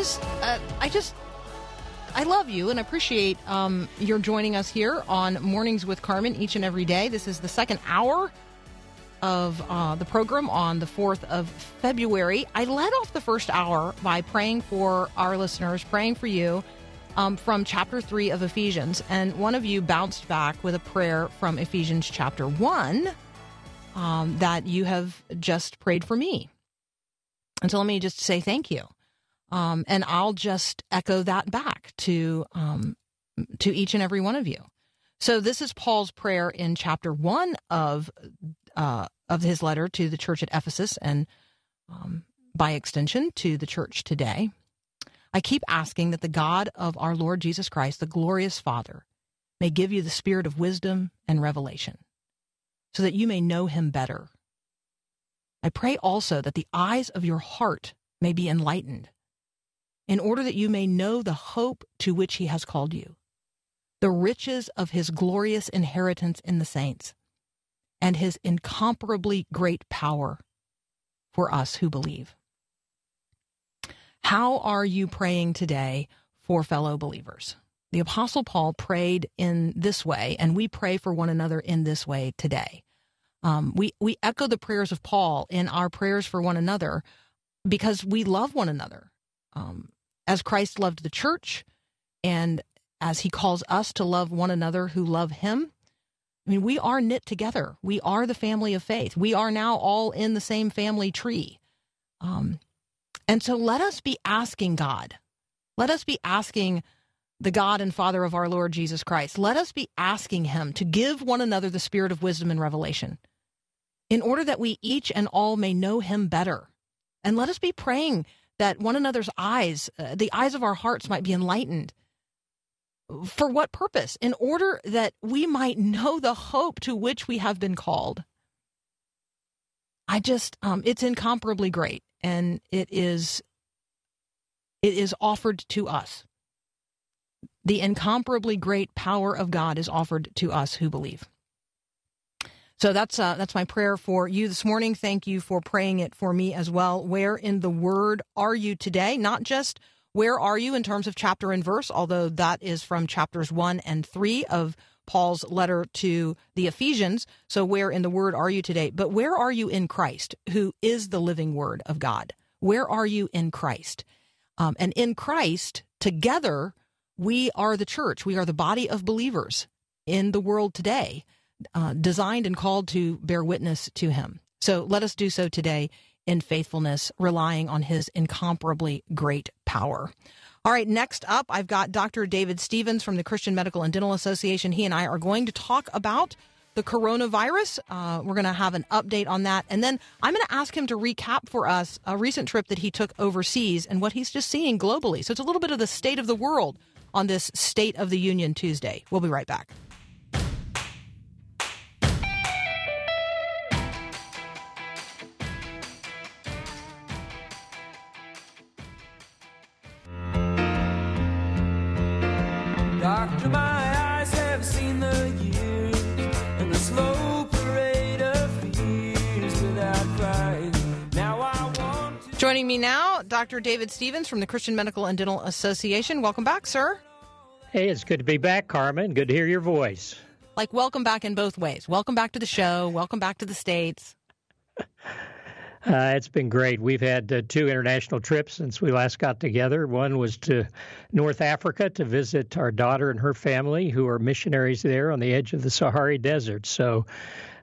Just, uh, I just, I love you and appreciate um, your joining us here on Mornings with Carmen each and every day. This is the second hour of uh, the program on the 4th of February. I led off the first hour by praying for our listeners, praying for you um, from chapter 3 of Ephesians. And one of you bounced back with a prayer from Ephesians chapter 1 um, that you have just prayed for me. And so let me just say thank you. Um, and I'll just echo that back to um, to each and every one of you. So this is Paul's prayer in chapter one of uh, of his letter to the church at Ephesus, and um, by extension to the church today. I keep asking that the God of our Lord Jesus Christ, the glorious Father, may give you the spirit of wisdom and revelation, so that you may know Him better. I pray also that the eyes of your heart may be enlightened in order that you may know the hope to which he has called you, the riches of his glorious inheritance in the saints, and his incomparably great power for us who believe. How are you praying today for fellow believers? The Apostle Paul prayed in this way, and we pray for one another in this way today. Um, we, we echo the prayers of Paul in our prayers for one another because we love one another. Um, as Christ loved the church and as he calls us to love one another who love him. I mean, we are knit together. We are the family of faith. We are now all in the same family tree. Um, and so let us be asking God, let us be asking the God and Father of our Lord Jesus Christ, let us be asking him to give one another the spirit of wisdom and revelation in order that we each and all may know him better. And let us be praying that one another's eyes, uh, the eyes of our hearts might be enlightened. For what purpose? In order that we might know the hope to which we have been called. I just, um, it's incomparably great, and it is, it is offered to us. The incomparably great power of God is offered to us who believe. So that's uh, that's my prayer for you this morning. Thank you for praying it for me as well. Where in the Word are you today? Not just where are you in terms of chapter and verse, although that is from chapters one and three of Paul's letter to the Ephesians. So where in the Word are you today? But where are you in Christ, who is the living Word of God? Where are you in Christ? Um, and in Christ, together, we are the church. We are the body of believers in the world today uh, designed and called to bear witness to him. So let us do so today in faithfulness, relying on his incomparably great power. All right, next up, I've got Dr. David Stevens from the Christian Medical and Dental Association. He and I are going to talk about the coronavirus. Uh, we're going to have an update on that. And then I'm going to ask him to recap for us a recent trip that he took overseas and what he's just seeing globally. So it's a little bit of the state of the world on this State of the Union Tuesday. We'll be right back. Doctor, my eyes have seen the years and the slow parade of fears without crying. Now I want to... Joining me now, Dr. David Stevens from the Christian Medical and Dental Association. Welcome back, sir. Hey, it's good to be back, Carmen. Good to hear your voice. Like, welcome back in both ways. Welcome back to the show. Welcome back to the States. Uh, it's been great. We've had uh, two international trips since we last got together. One was to North Africa to visit our daughter and her family, who are missionaries there on the edge of the Sahara Desert. So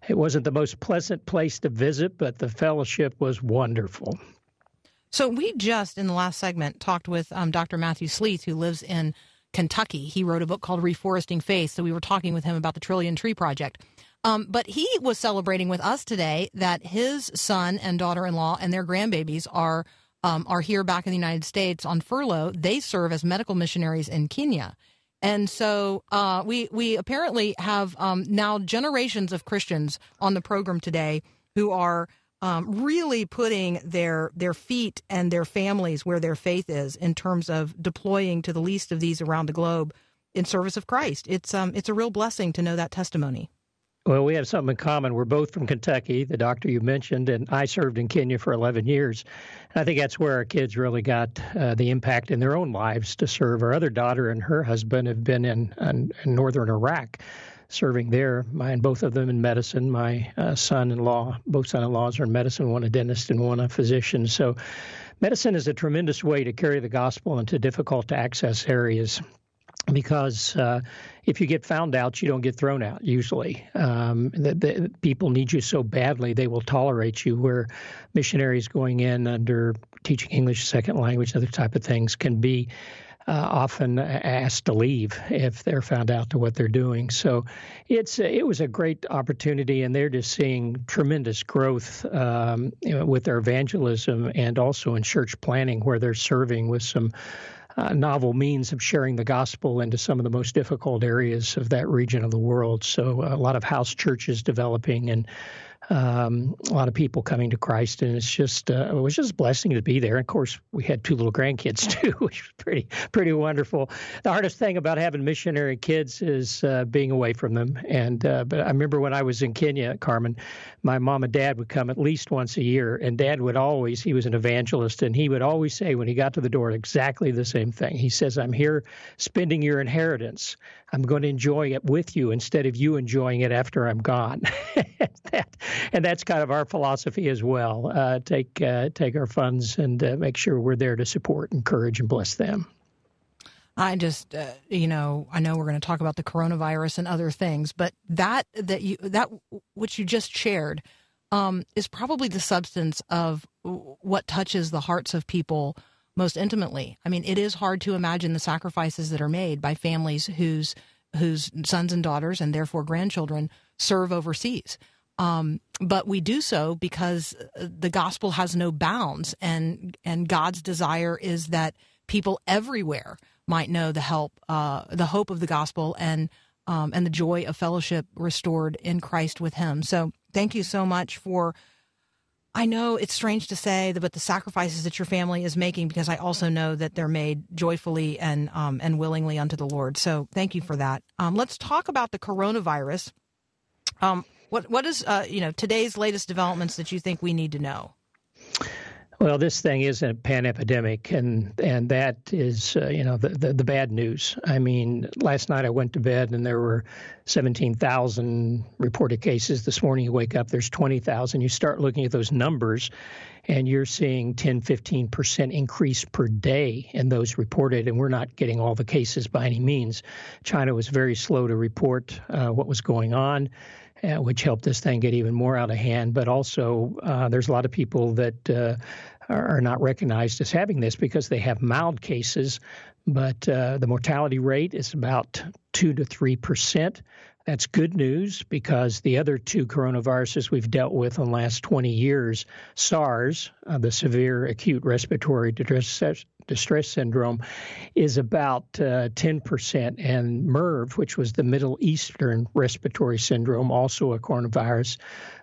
it wasn't the most pleasant place to visit, but the fellowship was wonderful. So we just, in the last segment, talked with um, Dr. Matthew Sleeth, who lives in Kentucky. He wrote a book called Reforesting Faith. So we were talking with him about the Trillion Tree Project. Um, but he was celebrating with us today that his son and daughter-in-law and their grandbabies are um, are here back in the United States on furlough. They serve as medical missionaries in Kenya. And so uh, we we apparently have um, now generations of Christians on the program today who are um, really putting their their feet and their families where their faith is in terms of deploying to the least of these around the globe in service of Christ. It's um it's a real blessing to know that testimony. Well, we have something in common. We're both from Kentucky, the doctor you mentioned, and I served in Kenya for 11 years. And I think that's where our kids really got uh, the impact in their own lives to serve. Our other daughter and her husband have been in, in, in northern Iraq serving there. Mine, both of them in medicine. My uh, son-in-law, both son-in-laws are in medicine. One a dentist and one a physician. So, medicine is a tremendous way to carry the gospel into difficult to access areas because uh, if you get found out, you don't get thrown out usually. Um, the, the, people need you so badly, they will tolerate you. Where missionaries going in under teaching English second language, other type of things, can be uh, often asked to leave if they're found out to what they're doing. So it's it was a great opportunity, and they're just seeing tremendous growth um, with their evangelism and also in church planning, where they're serving with some uh, novel means of sharing the gospel into some of the most difficult areas of that region of the world. So a lot of house churches developing and um, a lot of people coming to Christ, and it's just uh, it was just a blessing to be there. And of course, we had two little grandkids too, which was pretty pretty wonderful. The hardest thing about having missionary kids is uh, being away from them. And uh, but I remember when I was in Kenya, Carmen, my mom and dad would come at least once a year, and dad would always he was an evangelist, and he would always say when he got to the door exactly the same thing. He says, "I'm here spending your inheritance. I'm going to enjoy it with you instead of you enjoying it after I'm gone." that, and that's kind of our philosophy as well. Uh, take uh, take our funds and uh, make sure we're there to support, encourage, and bless them. I just, uh, you know, I know we're going to talk about the coronavirus and other things, but that that you that which you just shared um, is probably the substance of what touches the hearts of people most intimately. I mean, it is hard to imagine the sacrifices that are made by families whose whose sons and daughters and therefore grandchildren serve overseas. Um, but we do so because uh, the gospel has no bounds, and and God's desire is that people everywhere might know the help, uh, the hope of the gospel, and um, and the joy of fellowship restored in Christ with Him. So, thank you so much for. I know it's strange to say, but the sacrifices that your family is making, because I also know that they're made joyfully and um, and willingly unto the Lord. So, thank you for that. Um, let's talk about the coronavirus. Um, what what is uh, you know today's latest developments that you think we need to know? Well, this thing is a pan epidemic, and and that is uh, you know the, the, the bad news. I mean, last night I went to bed and there were seventeen thousand reported cases. This morning you wake up, there's twenty thousand. You start looking at those numbers, and you're seeing 10, 15 percent increase per day in those reported, and we're not getting all the cases by any means. China was very slow to report uh, what was going on uh, which helped this thing get even more out of hand. But also, uh, there's a lot of people that uh, are, not recognized as having this because they have mild cases, but uh, the mortality rate is about two to three percent. That's good news because the other two coronaviruses we've dealt with in the last 20 years, SARS, uh, the severe acute respiratory distress, distress syndrome, is about uh, 10%, and MERS, which was the Middle Eastern respiratory syndrome, also a coronavirus,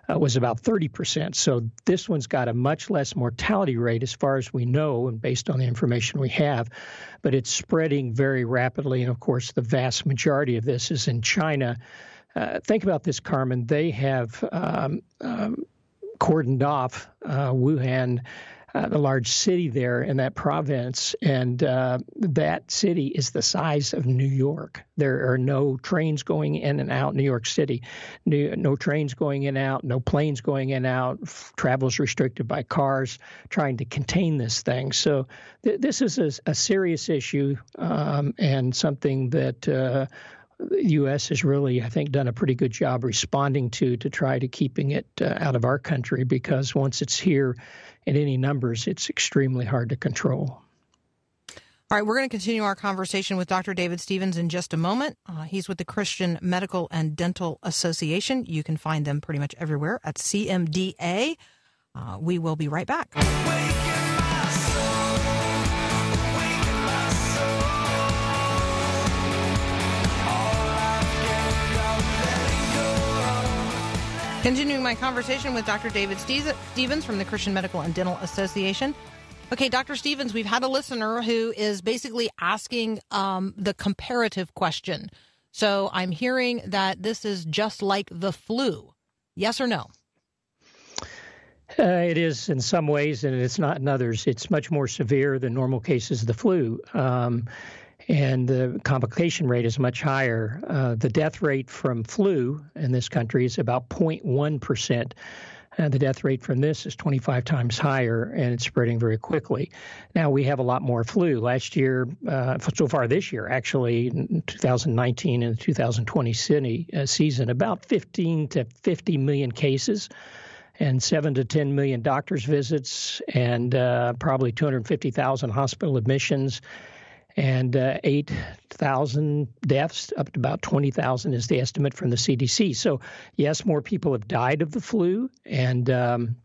uh, was about 30%. So this one's got a much less mortality rate as far as we know, and based on the information we have, but it's spreading very rapidly. And of course, the vast majority of this is in China. Uh, think about this, Carmen. They have um, um, cordoned off uh, Wuhan uh, the large city there in that province, and uh, that city is the size of New York. There are no trains going in and out New York City, no, no trains going in and out, no planes going in and out. Travel is restricted by cars, trying to contain this thing. So th- this is a, a serious issue um, and something that. Uh, the U.S. has really, I think, done a pretty good job responding to to try to keeping it uh, out of our country because once it's here, in any numbers, it's extremely hard to control. All right, we're going to continue our conversation with Dr. David Stevens in just a moment. Uh, he's with the Christian Medical and Dental Association. You can find them pretty much everywhere at CMDA. Uh, we will be right back. Continuing my conversation with Dr. David Stevens from the Christian Medical and Dental Association. Okay, Dr. Stevens, we've had a listener who is basically asking um, the comparative question. So I'm hearing that this is just like the flu. Yes or no? Uh, it is in some ways, and it's not in others. It's much more severe than normal cases of the flu. Um, and the complication rate is much higher. Uh, the death rate from flu in this country is about 0.1 percent. And the death rate from this is 25 times higher, and it's spreading very quickly. Now we have a lot more flu. Last year, uh, so far this year, actually, in 2019 and 2020 city, uh, season, about 15 to 50 million cases and seven to 10 million doctor's visits, and uh, probably 250,000 hospital admissions and uh, 8,000 deaths, up to about 20,000 is the estimate from the CDC. So, yes, more people have died of the flu, and um,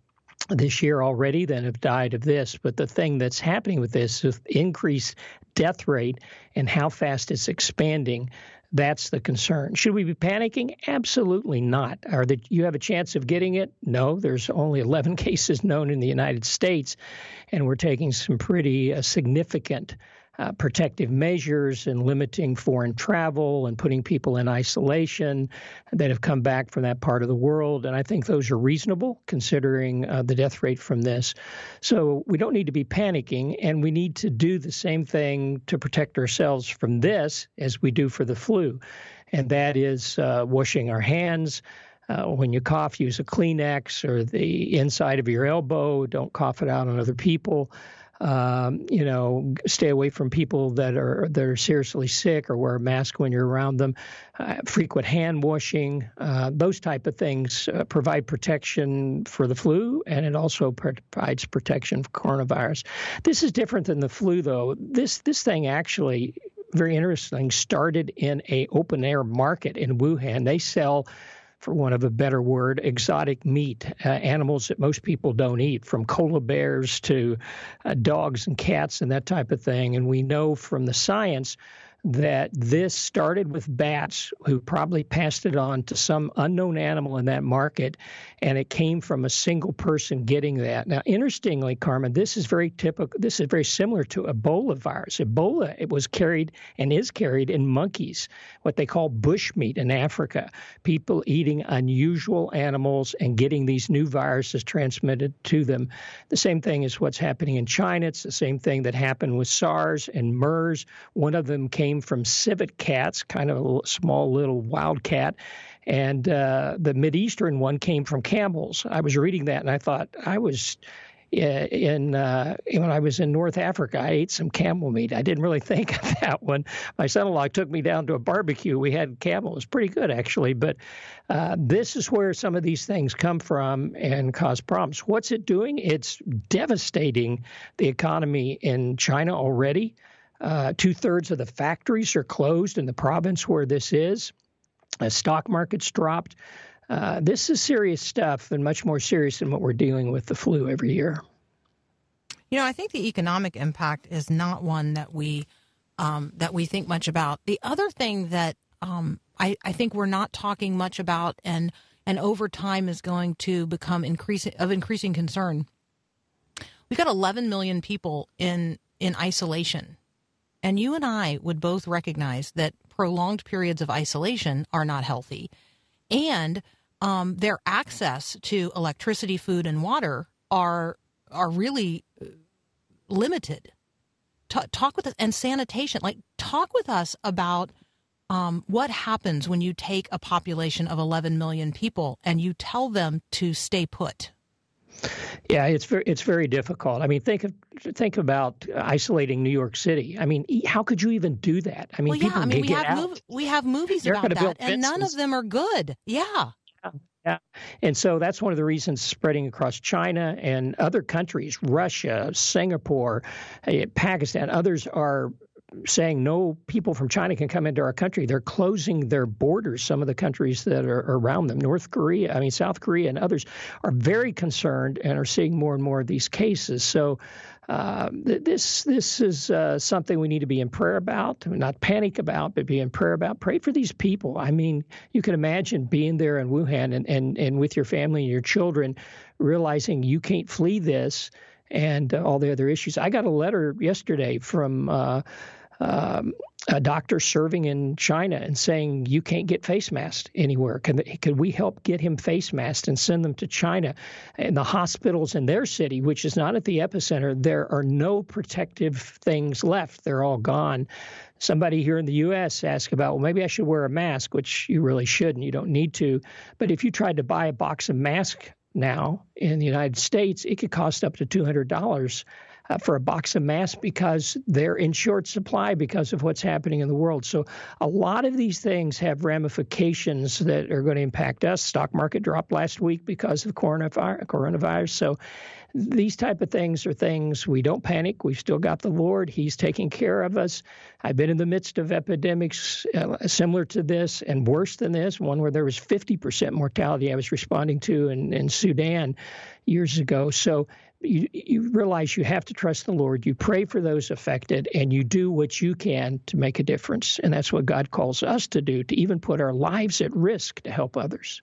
this year already than have died of this. But the thing that's happening with this is increased death rate and how fast it's expanding. That's the concern. Should we be panicking? Absolutely not. Are the, you have a chance of getting it? No. There's only 11 cases known in the United States, and we're taking some pretty uh, significant uh, protective measures and limiting foreign travel and putting people in isolation that have come back from that part of the world. And I think those are reasonable considering uh, the death rate from this. So we don't need to be panicking, and we need to do the same thing to protect ourselves from this as we do for the flu. And that is uh, washing our hands. Uh, when you cough, use a Kleenex or the inside of your elbow. Don't cough it out on other people. Um, you know, stay away from people that are that are seriously sick or wear a mask when you're around them. Uh, frequent hand washing, uh, those type of things uh, provide protection for the flu, and it also provides protection for coronavirus. This is different than the flu, though. This this thing actually very interesting started in a open air market in Wuhan. They sell for want of a better word, exotic meat, uh, animals that most people don't eat, from koala bears to uh, dogs and cats and that type of thing. And we know from the science that this started with bats who probably passed it on to some unknown animal in that market, and it came from a single person getting that. Now, interestingly, Carmen, this is very typical. This is very similar to Ebola virus. Ebola it was carried and is carried in monkeys, what they call bushmeat in Africa. People eating unusual animals and getting these new viruses transmitted to them. The same thing is what's happening in China. It's the same thing that happened with SARS and MERS. One of them came came from civet cats, kind of a small little wildcat. And uh, the Mideastern one came from camels. I was reading that and I thought I was in uh, when I was in North Africa, I ate some camel meat. I didn't really think of that one. My son-in-law took me down to a barbecue. We had camel. It was pretty good actually, but uh, this is where some of these things come from and cause problems. What's it doing? It's devastating the economy in China already. Uh, Two thirds of the factories are closed in the province where this is. The stock market's dropped. Uh, this is serious stuff and much more serious than what we're dealing with the flu every year. You know, I think the economic impact is not one that we um, that we think much about. The other thing that um, I, I, think we're not talking much about, and and over time is going to become increasing of increasing concern. We've got 11 million people in in isolation and you and I would both recognize that prolonged periods of isolation are not healthy. And um, their access to electricity, food, and water are are really uh, limited. T- talk with us and sanitation. Like talk with us about um, what happens when you take a population of 11 million people and you tell them to stay put. Yeah, it's very it's very difficult. I mean, think of think about isolating New York City. I mean, how could you even do that? I mean, well, yeah, people I mean, we have mov- we have movies They're about that, and none of them are good. Yeah. yeah. Yeah. And so that's one of the reasons spreading across China and other countries, Russia, Singapore, eh, Pakistan, others are saying no people from China can come into our country. They're closing their borders. Some of the countries that are around them, North Korea, I mean, South Korea, and others, are very concerned and are seeing more and more of these cases. So, uh, this this is uh, something we need to be in prayer about, not panic about, but be in prayer about. Pray for these people. I mean, you can imagine being there in Wuhan and, and, and with your family and your children, realizing you can't flee this and uh, all the other issues. I got a letter yesterday from uh, um, a doctor serving in China and saying you can't get face masks anywhere. Can we help get him face masks and send them to China? And the hospitals in their city, which is not at the epicenter, there are no protective things left. They're all gone. Somebody here in the U.S. asked about, well, maybe I should wear a mask, which you really shouldn't. You don't need to. But if you tried to buy a box of masks now in the United States, it could cost up to two hundred dollars uh, for a box of masks because they're in short supply because of what's happening in the world. So a lot of these things have ramifications that are going to impact us. Stock market dropped last week because of corona coronavirus. So these type of things are things we don't panic. We've still got the Lord. He's taking care of us. I've been in the midst of epidemics uh, similar to this and worse than this, one where there was 50% mortality I was responding to in, in Sudan years ago. So you, you realize you have to trust the Lord. You pray for those affected, and you do what you can to make a difference. And that's what God calls us to do, to even put our lives at risk to help others.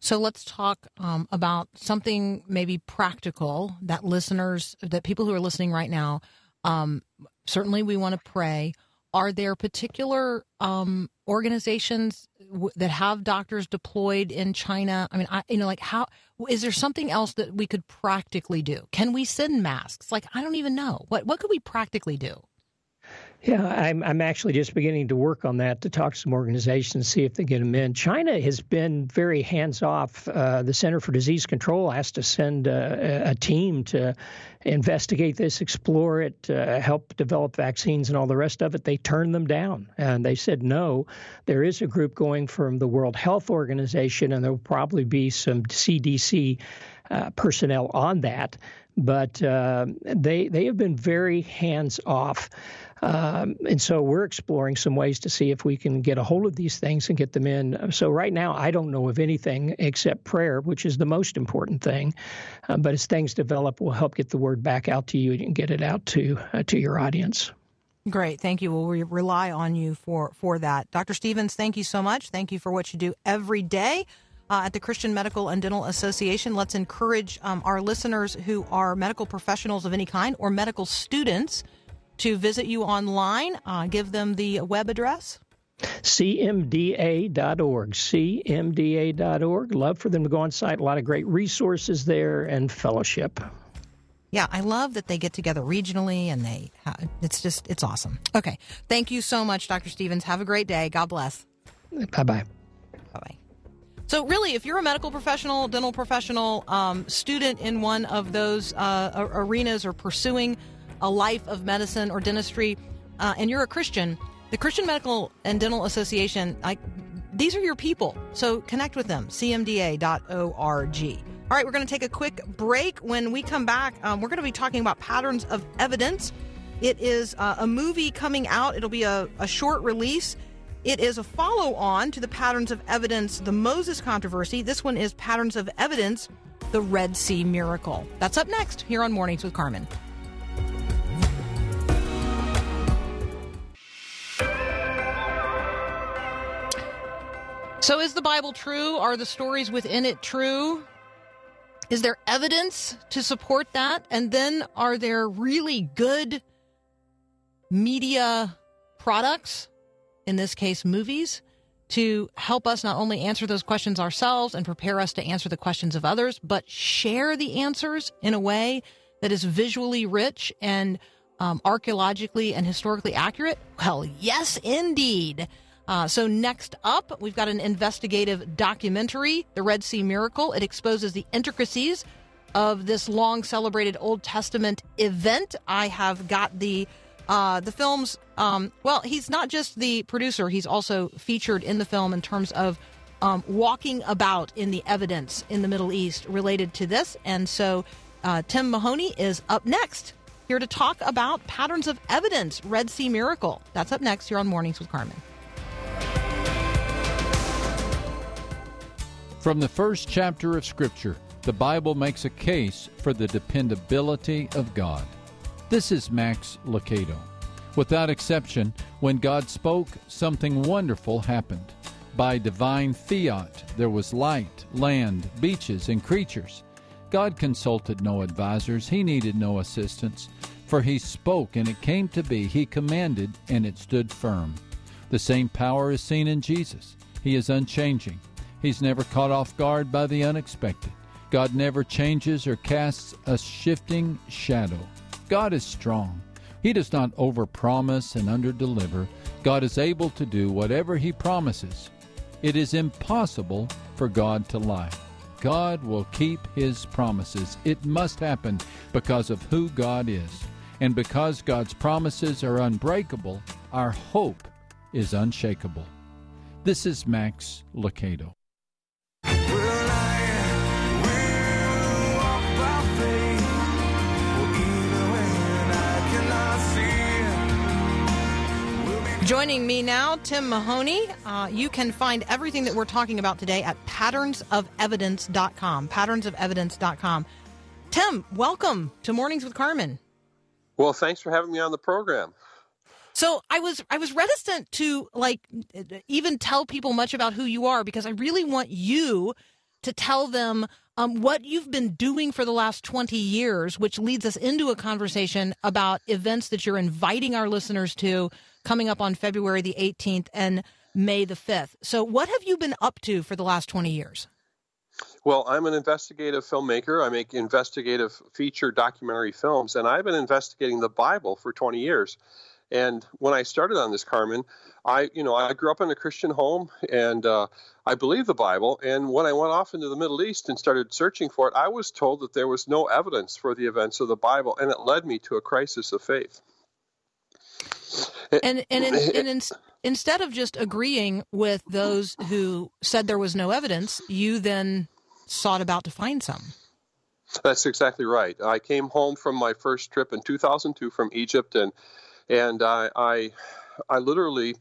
So let's talk um, about something maybe practical that listeners, that people who are listening right now, um, certainly we want to pray. Are there particular um, organizations w- that have doctors deployed in China? I mean, I, you know, like how is there something else that we could practically do? Can we send masks? Like, I don't even know what what could we practically do. Yeah, I'm I'm actually just beginning to work on that to talk to some organizations, see if they get them in. China has been very hands off. Uh, the Center for Disease Control has to send a, a team to investigate this, explore it, uh, help develop vaccines, and all the rest of it. They turned them down, and they said no. There is a group going from the World Health Organization, and there will probably be some CDC uh, personnel on that but uh, they they have been very hands off. Um, and so we're exploring some ways to see if we can get a hold of these things and get them in. So right now, I don't know of anything except prayer, which is the most important thing. Uh, but as things develop, we'll help get the word back out to you and get it out to uh, to your audience. Great, thank you. We'll re- rely on you for for that, Dr. Stevens. Thank you so much. Thank you for what you do every day uh, at the Christian Medical and Dental Association. Let's encourage um, our listeners who are medical professionals of any kind or medical students to visit you online. Uh, give them the web address. cmda.org. cmda.org. Love for them to go on site. A lot of great resources there and fellowship. Yeah, I love that they get together regionally and they, it's just, it's awesome. Okay. Thank you so much, Dr. Stevens. Have a great day. God bless. Bye bye. Bye bye. So, really, if you're a medical professional, dental professional, um, student in one of those uh, arenas or pursuing a life of medicine or dentistry, uh, and you're a Christian, the Christian Medical and Dental Association, like these are your people. So connect with them, cmda.org. All right, we're going to take a quick break. When we come back, um, we're going to be talking about patterns of evidence. It is uh, a movie coming out, it'll be a, a short release. It is a follow on to the Patterns of Evidence, the Moses controversy. This one is Patterns of Evidence, the Red Sea miracle. That's up next here on Mornings with Carmen. So, is the Bible true? Are the stories within it true? Is there evidence to support that? And then, are there really good media products in this case, movies, to help us not only answer those questions ourselves and prepare us to answer the questions of others, but share the answers in a way that is visually rich and um, archaeologically and historically accurate? Well, yes, indeed. Uh, so, next up, we've got an investigative documentary, The Red Sea Miracle. It exposes the intricacies of this long celebrated Old Testament event. I have got the uh, the film's, um, well, he's not just the producer, he's also featured in the film in terms of um, walking about in the evidence in the Middle East related to this. And so uh, Tim Mahoney is up next here to talk about patterns of evidence, Red Sea Miracle. That's up next here on Mornings with Carmen. From the first chapter of Scripture, the Bible makes a case for the dependability of God. This is Max Lucado. Without exception, when God spoke, something wonderful happened. By divine fiat, there was light, land, beaches, and creatures. God consulted no advisers, he needed no assistance, for he spoke and it came to be, he commanded and it stood firm. The same power is seen in Jesus. He is unchanging. He's never caught off guard by the unexpected. God never changes or casts a shifting shadow. God is strong. He does not overpromise and underdeliver. God is able to do whatever he promises. It is impossible for God to lie. God will keep his promises. It must happen because of who God is. And because God's promises are unbreakable, our hope is unshakable. This is Max Lucado. Joining me now, Tim Mahoney. Uh, you can find everything that we're talking about today at patternsofevidence.com. Patternsofevidence.com. Tim, welcome to Mornings with Carmen. Well, thanks for having me on the program. So I was I was reticent to like even tell people much about who you are because I really want you to tell them um, what you've been doing for the last 20 years, which leads us into a conversation about events that you're inviting our listeners to coming up on February the 18th and May the 5th. So, what have you been up to for the last 20 years? Well, I'm an investigative filmmaker. I make investigative feature documentary films, and I've been investigating the Bible for 20 years. And when I started on this, Carmen, I, you know, I grew up in a Christian home, and uh, I believe the Bible. And when I went off into the Middle East and started searching for it, I was told that there was no evidence for the events of the Bible, and it led me to a crisis of faith. And and, in, and in, instead of just agreeing with those who said there was no evidence, you then sought about to find some. That's exactly right. I came home from my first trip in 2002 from Egypt, and and I I, I literally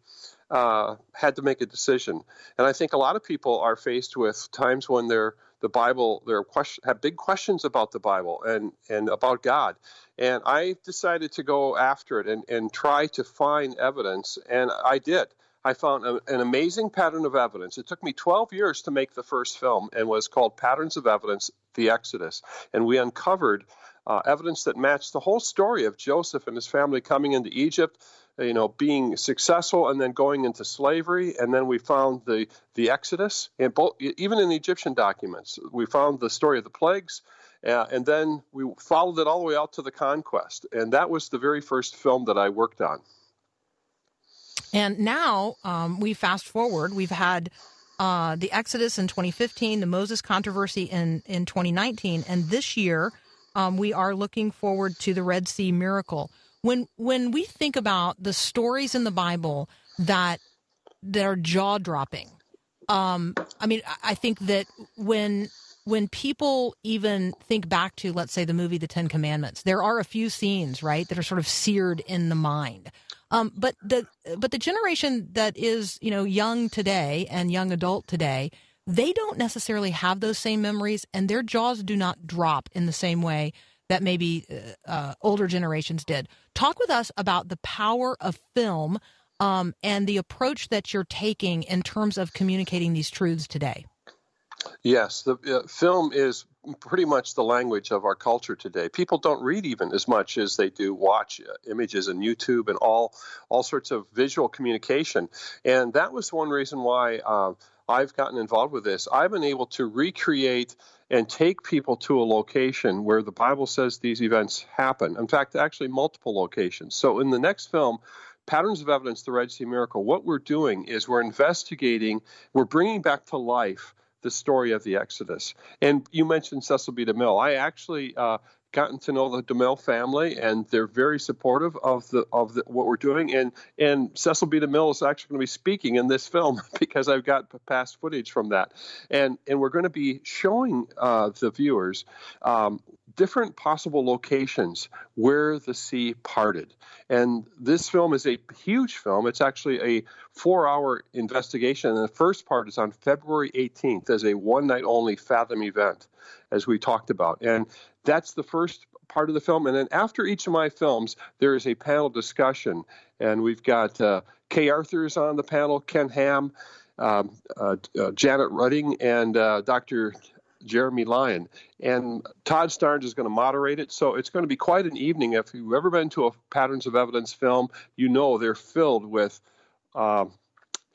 uh, had to make a decision. And I think a lot of people are faced with times when they're the Bible, they question, have big questions about the Bible and, and about God. And I decided to go after it and, and try to find evidence, and I did. I found a, an amazing pattern of evidence. It took me 12 years to make the first film and was called Patterns of Evidence The Exodus. And we uncovered uh, evidence that matched the whole story of Joseph and his family coming into Egypt, you know, being successful and then going into slavery. And then we found the, the Exodus, and both, even in the Egyptian documents, we found the story of the plagues. Uh, and then we followed it all the way out to the conquest. And that was the very first film that I worked on. And now um, we fast forward. We've had uh, the Exodus in 2015, the Moses controversy in, in 2019, and this year um, we are looking forward to the Red Sea miracle. When when we think about the stories in the Bible that that are jaw dropping, um, I mean, I think that when when people even think back to, let's say, the movie The Ten Commandments, there are a few scenes, right, that are sort of seared in the mind. Um, but the but the generation that is you know young today and young adult today, they don't necessarily have those same memories, and their jaws do not drop in the same way that maybe uh, uh older generations did. Talk with us about the power of film um, and the approach that you're taking in terms of communicating these truths today. Yes, the uh, film is pretty much the language of our culture today. People don't read even as much as they do watch uh, images on YouTube and all all sorts of visual communication. And that was one reason why uh, I've gotten involved with this. I've been able to recreate and take people to a location where the Bible says these events happen. In fact, actually multiple locations. So in the next film, Patterns of Evidence, the Red Sea Miracle, what we're doing is we're investigating, we're bringing back to life the story of the Exodus. And you mentioned Cecil B. DeMille. I actually uh, gotten to know the DeMille family, and they're very supportive of the of the, what we're doing. And and Cecil B. DeMille is actually going to be speaking in this film because I've got past footage from that, and and we're going to be showing uh, the viewers um, different possible locations where the sea parted. And this film is a huge film. It's actually a four hour investigation. And the first part is on February 18th as a one night only Fathom event, as we talked about. And that's the first part of the film. And then after each of my films, there is a panel discussion. And we've got uh, Kay is on the panel, Ken Ham. Um, uh, uh, Janet Rutting and uh, Dr. Jeremy Lyon. And Todd Starnes is going to moderate it. So it's going to be quite an evening. If you've ever been to a Patterns of Evidence film, you know they're filled with uh,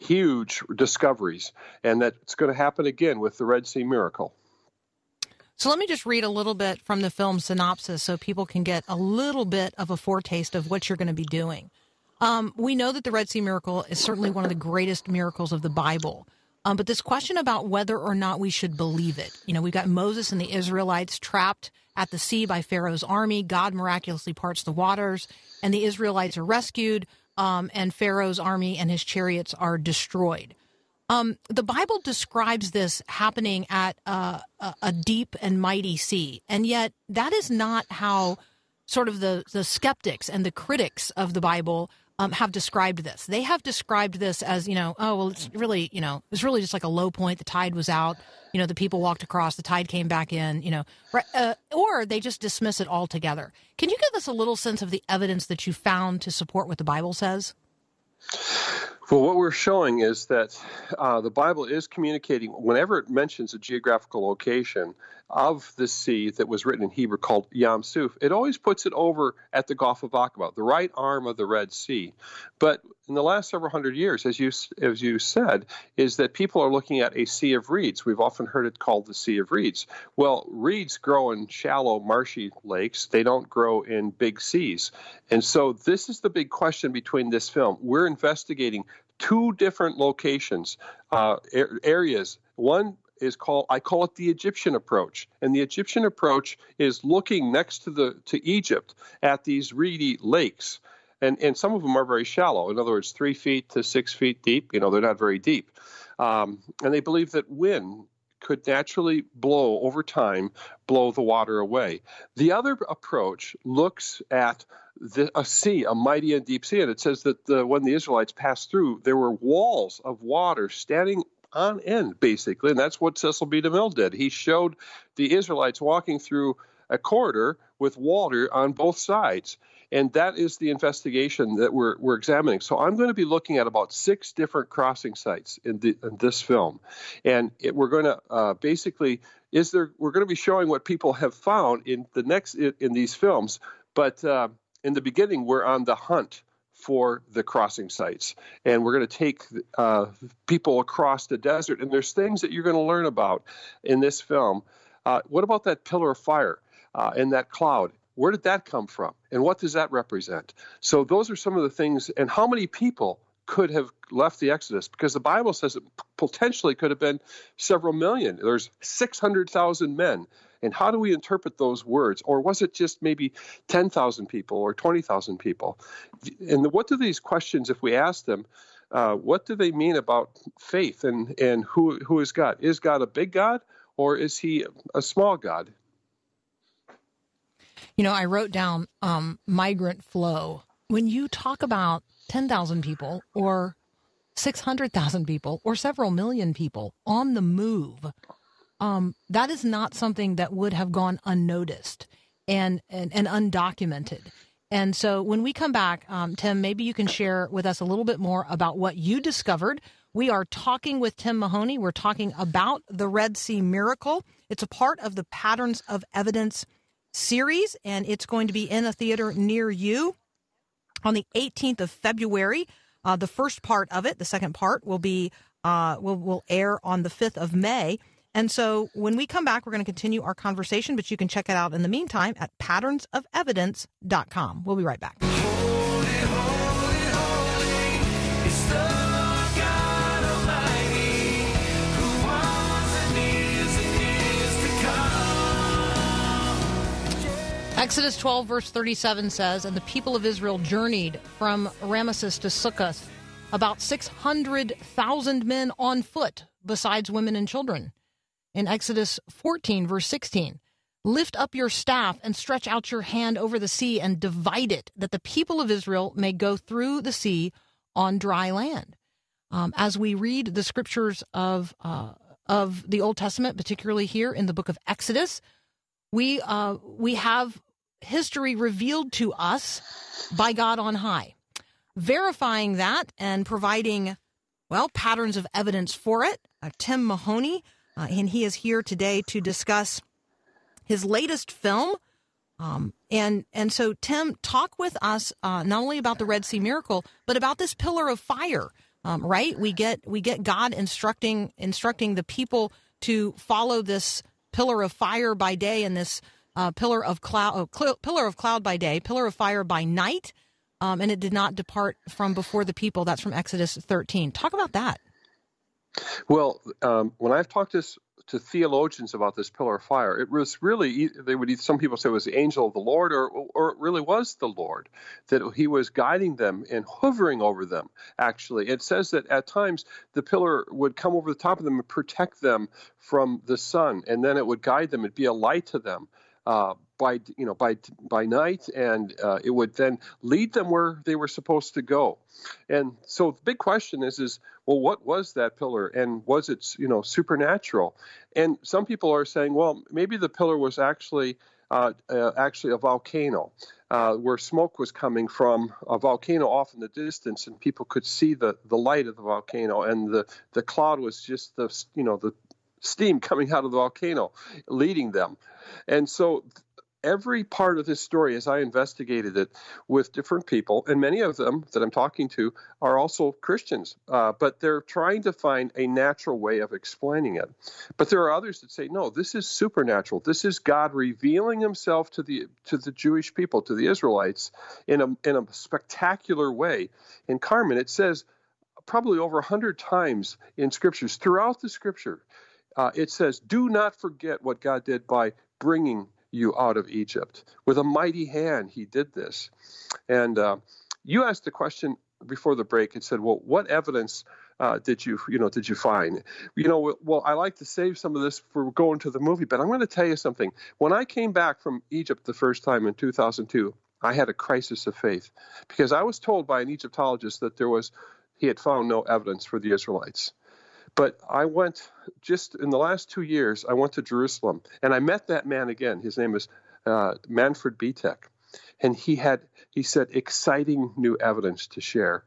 huge discoveries. And that's going to happen again with the Red Sea Miracle. So let me just read a little bit from the film synopsis so people can get a little bit of a foretaste of what you're going to be doing. Um, we know that the Red Sea miracle is certainly one of the greatest miracles of the Bible. Um, but this question about whether or not we should believe it, you know, we've got Moses and the Israelites trapped at the sea by Pharaoh's army. God miraculously parts the waters, and the Israelites are rescued, um, and Pharaoh's army and his chariots are destroyed. Um, the Bible describes this happening at uh, a, deep and mighty sea, and yet that is not how sort of the the skeptics and the critics of the Bible um, have described this. They have described this as, you know, oh, well, it's really, you know, it's really just like a low point. The tide was out. You know, the people walked across, the tide came back in, you know, uh, or they just dismiss it altogether. Can you give us a little sense of the evidence that you found to support what the Bible says? Well, what we're showing is that uh, the Bible is communicating, whenever it mentions a geographical location of the sea that was written in Hebrew called Yam Suf, it always puts it over at the Gulf of Aqaba, the right arm of the Red Sea. But in the last several hundred years, as you as you said, is that people are looking at a sea of reeds. We've often heard it called the Sea of Reeds. Well, reeds grow in shallow, marshy lakes. They don't grow in big seas. And so this is the big question between this film. We're investigating two different locations, uh, areas. One is called I call it the Egyptian approach, and the Egyptian approach is looking next to the to Egypt at these reedy lakes, and and some of them are very shallow. In other words, three feet to six feet deep. You know, they're not very deep, um, and they believe that wind could naturally blow over time, blow the water away. The other approach looks at the, a sea, a mighty and deep sea, and it says that the, when the Israelites passed through, there were walls of water standing on end, basically, and that's what Cecil B. DeMille did. He showed the Israelites walking through a corridor with water on both sides. And that is the investigation that we're, we're examining. So I'm going to be looking at about six different crossing sites in, the, in this film. And it, we're going to uh, basically, is there, we're going to be showing what people have found in the next, in, in these films. But uh, in the beginning, we're on the hunt for the crossing sites. And we're going to take uh, people across the desert. And there's things that you're going to learn about in this film. Uh, what about that pillar of fire uh, and that cloud? Where did that come from? And what does that represent? So, those are some of the things. And how many people could have left the Exodus? Because the Bible says it potentially could have been several million. There's 600,000 men. And how do we interpret those words? Or was it just maybe 10,000 people or 20,000 people? And what do these questions, if we ask them, uh, what do they mean about faith and, and who, who is God? Is God a big God or is he a small God? You know, I wrote down um, migrant flow. When you talk about 10,000 people or 600,000 people or several million people on the move, um, that is not something that would have gone unnoticed and, and, and undocumented. And so when we come back, um, Tim, maybe you can share with us a little bit more about what you discovered. We are talking with Tim Mahoney. We're talking about the Red Sea miracle. It's a part of the Patterns of Evidence series, and it's going to be in a theater near you on the 18th of February. Uh, the first part of it, the second part, will be uh, will will air on the 5th of May. And so when we come back, we're going to continue our conversation, but you can check it out in the meantime at patternsofevidence.com. We'll be right back. Exodus 12, verse 37 says, And the people of Israel journeyed from Ramesses to Succoth, about 600,000 men on foot, besides women and children. In Exodus 14, verse 16, Lift up your staff and stretch out your hand over the sea and divide it, that the people of Israel may go through the sea on dry land. Um, as we read the scriptures of uh, of the Old Testament, particularly here in the book of Exodus, we uh, we have history revealed to us by God on high, verifying that and providing well patterns of evidence for it. Uh, Tim Mahoney, uh, and he is here today to discuss his latest film. Um, and and so Tim, talk with us uh, not only about the Red Sea miracle, but about this pillar of fire. Um, right? We get we get God instructing instructing the people to follow this pillar of fire by day and this uh, pillar of cloud, oh, cl- pillar of cloud by day, pillar of fire by night, um, and it did not depart from before the people. That's from Exodus 13. Talk about that. Well, um, when I've talked to to theologians about this pillar of fire. It was really they would some people say it was the angel of the Lord, or or it really was the Lord that he was guiding them and hovering over them. Actually, it says that at times the pillar would come over the top of them and protect them from the sun, and then it would guide them. It'd be a light to them. Uh, by you know by by night, and uh, it would then lead them where they were supposed to go. And so the big question is is well, what was that pillar, and was it you know supernatural? And some people are saying, well, maybe the pillar was actually uh, uh, actually a volcano. Uh, where smoke was coming from a volcano off in the distance, and people could see the, the light of the volcano, and the, the cloud was just the you know the steam coming out of the volcano, leading them. And so every part of this story, as I investigated it with different people, and many of them that I'm talking to are also Christians, uh, but they're trying to find a natural way of explaining it. But there are others that say, no, this is supernatural. This is God revealing Himself to the to the Jewish people, to the Israelites, in a in a spectacular way. In Carmen, it says probably over a hundred times in scriptures throughout the Scripture. Uh, it says, "Do not forget what God did by bringing you out of Egypt. With a mighty hand, he did this. And uh, you asked the question before the break and said, well, what evidence uh, did you, you know, did you find? You know, well, I like to save some of this for going to the movie, but I'm going to tell you something. When I came back from Egypt the first time in 2002, I had a crisis of faith because I was told by an Egyptologist that there was, he had found no evidence for the Israelites. But I went just in the last two years, I went to Jerusalem and I met that man again. His name is uh, Manfred Bietak. And he had, he said, exciting new evidence to share.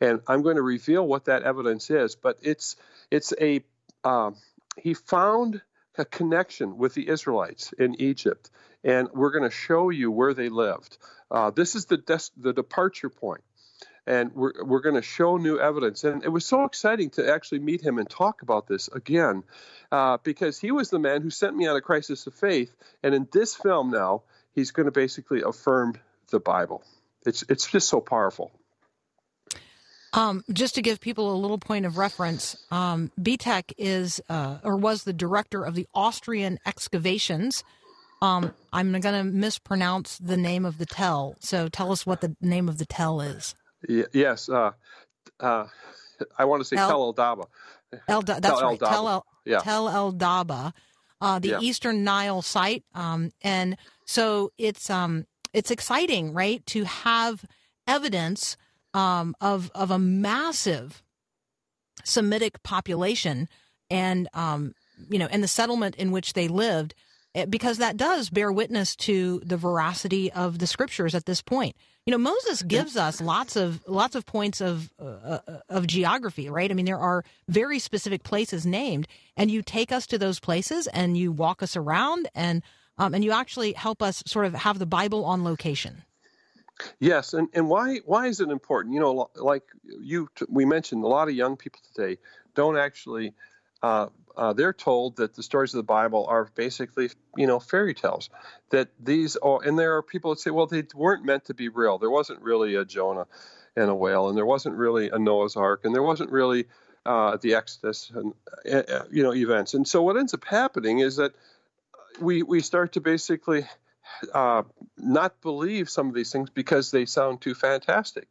And I'm going to reveal what that evidence is, but it's, it's a, uh, he found a connection with the Israelites in Egypt, and we're going to show you where they lived. Uh, this is the, des- the departure point and we're, we're going to show new evidence. And it was so exciting to actually meet him and talk about this again, uh, because he was the man who sent me on a crisis of faith. And in this film now, he's going to basically affirm the Bible. It's it's just so powerful. Um, just to give people a little point of reference, um, Bietak is uh, or was the director of the Austrian excavations. Um, I'm going to mispronounce the name of the tell, so tell us what the name of the tell is yes. Uh, uh, I want to say El, Tel El Daba. El, that's Tel right. El Tel El, yeah. Tel El Daba, uh, the yeah. Eastern Nile site, um, and so it's um, it's exciting, right, to have evidence um, of of a massive Semitic population, and um, you know, and the settlement in which they lived, eh, because that does bear witness to the veracity of the scriptures at this point. You know, Moses gives us lots of lots of points of uh, uh, of geography, right? I mean, there are very specific places named, and you take us to those places and you walk us around, and um, and you actually help us sort of have the Bible on location. Yes, and, and why why is it important? You know, like you we mentioned, a lot of young people today don't actually uh, uh, they're told that the stories of the Bible are basically, you know, fairy tales. That these, oh, and there are people that say, well, they weren't meant to be real. There wasn't really a Jonah and a whale, and there wasn't really a Noah's Ark, and there wasn't really uh, the Exodus, and uh, you know, events. And so what ends up happening is that we we start to basically uh, not believe some of these things because they sound too fantastic.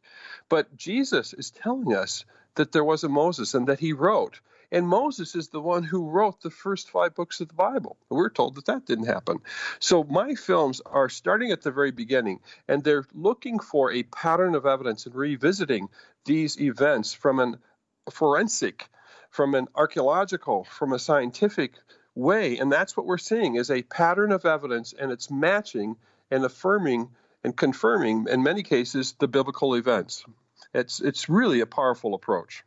But Jesus is telling us that there was a Moses and that he wrote. And Moses is the one who wrote the first five books of the Bible. We're told that that didn't happen. So my films are starting at the very beginning, and they're looking for a pattern of evidence and revisiting these events from an forensic, from an archaeological, from a scientific way. And that's what we're seeing is a pattern of evidence, and it's matching and affirming and confirming, in many cases, the biblical events. It's, it's really a powerful approach.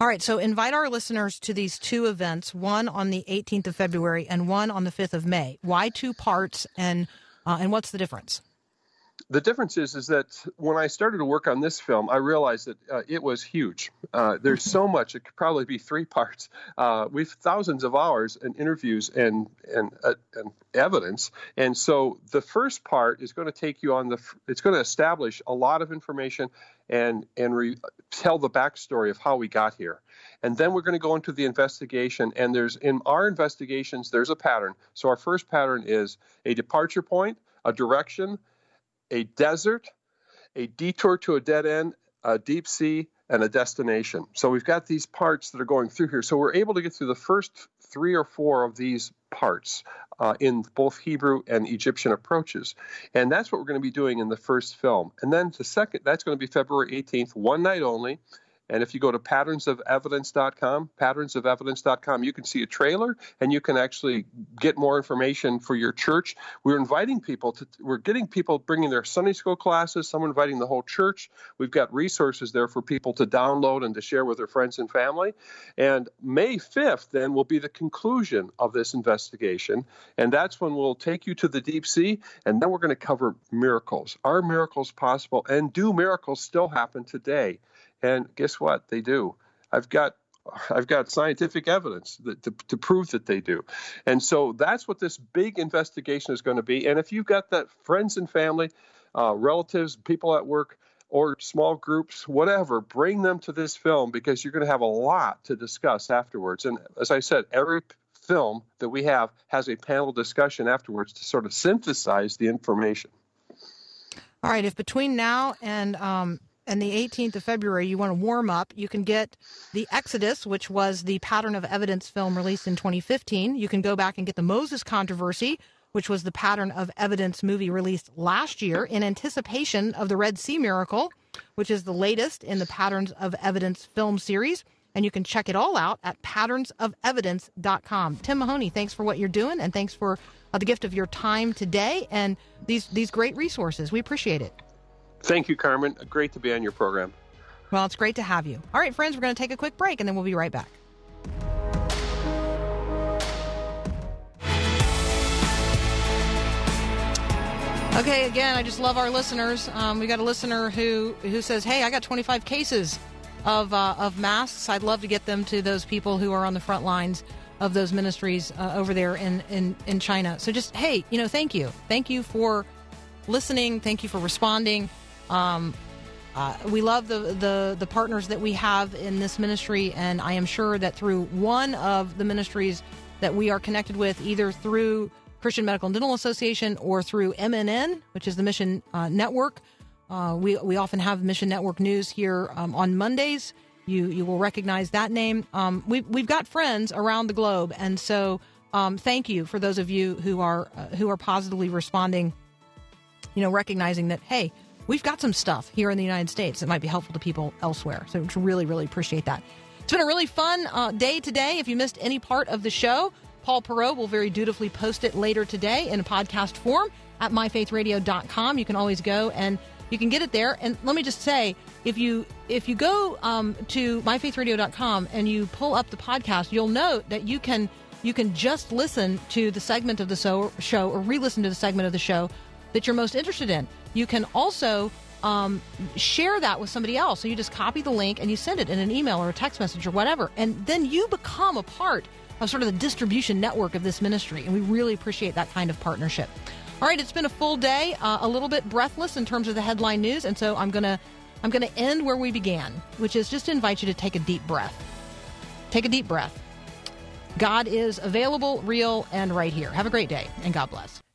All right, so invite our listeners to these two events, one on the 18th of February and one on the 5th of May. Why two parts and uh, and what's the difference? The difference is is that when I started to work on this film, I realized that uh, it was huge. Uh, there's so much; it could probably be three parts. Uh, we've thousands of hours and interviews and and, uh, and evidence, and so the first part is going to take you on the. It's going to establish a lot of information and and re, tell the backstory of how we got here. And then we're going to go into the investigation. And there's in our investigations, there's a pattern. So our first pattern is a departure point, a direction, a desert, a detour to a dead end, a deep sea, and a destination. So we've got these parts that are going through here. So we're able to get through the first three or four of these parts uh, in both Hebrew and Egyptian approaches. And that's what we're going to be doing in the first film. And then the second, that's going to be February 18th, one night only. And if you go to patternsofevidence.com, patternsofevidence.com, you can see a trailer and you can actually get more information for your church. We're inviting people to, we're getting people bringing their Sunday school classes, some inviting the whole church. We've got resources there for people to download and to share with their friends and family. And May 5th, then, will be the conclusion of this investigation. And that's when we'll take you to the deep sea. And then we're going to cover miracles. Are miracles possible? And do miracles still happen today? And guess what? They do. I've got I've got scientific evidence that, to, to prove that they do. And so that's what this big investigation is going to be. And if you've got that friends and family, uh, relatives, people at work, or small groups, whatever, bring them to this film because you're going to have a lot to discuss afterwards. And as I said, every film that we have has a panel discussion afterwards to sort of synthesize the information. All right. If between now and um, and the 18th of February, you want to warm up, you can get The Exodus, which was the pattern of evidence film released in 2015. You can go back and get The Moses Controversy, which was the pattern of evidence movie released last year in anticipation of the Red Sea Miracle, which is the latest in the Patterns of Evidence film series. And you can check it all out at patternsofevidence.com. Tim Mahoney, thanks for what you're doing and thanks for uh, the gift of your time today and these, these great resources. We appreciate it. Thank you, Carmen. Great to be on your program. Well, it's great to have you. All right, friends, we're going to take a quick break and then we'll be right back. Okay, again, I just love our listeners. Um, we got a listener who who says, "Hey, I got 25 cases of uh, of masks. I'd love to get them to those people who are on the front lines of those ministries uh, over there in, in in China." So, just hey, you know, thank you, thank you for listening. Thank you for responding. Um, uh, we love the, the, the partners that we have in this ministry, and I am sure that through one of the ministries that we are connected with, either through Christian Medical and Dental Association or through MNN, which is the Mission uh, Network, uh, we we often have Mission Network news here um, on Mondays. You you will recognize that name. Um, we we've got friends around the globe, and so um, thank you for those of you who are uh, who are positively responding. You know, recognizing that hey, we've got some stuff here in the United States that might be helpful to people elsewhere. So really, really appreciate that. It's been a really fun uh, day today. If you missed any part of the show, Paul Perot will very dutifully post it later today in a podcast form at myfaithradio.com. You can always go and you can get it there. And let me just say, if you if you go um, to myfaithradio.com and you pull up the podcast, you'll note that you can you can just listen to the segment of the show, show or re-listen to the segment of the show that you're most interested in. You can also um, share that with somebody else. So you just copy the link and you send it in an email or a text message or whatever. And then you become a part of sort of the distribution network of this ministry. And we really appreciate that kind of partnership. All right, it's been a full day, uh, a little bit breathless in terms of the headline news. And so I'm going to. I'm going to end where we began, which is just to invite you to take a deep breath. Take a deep breath. God is available, real, and right here. Have a great day, and God bless.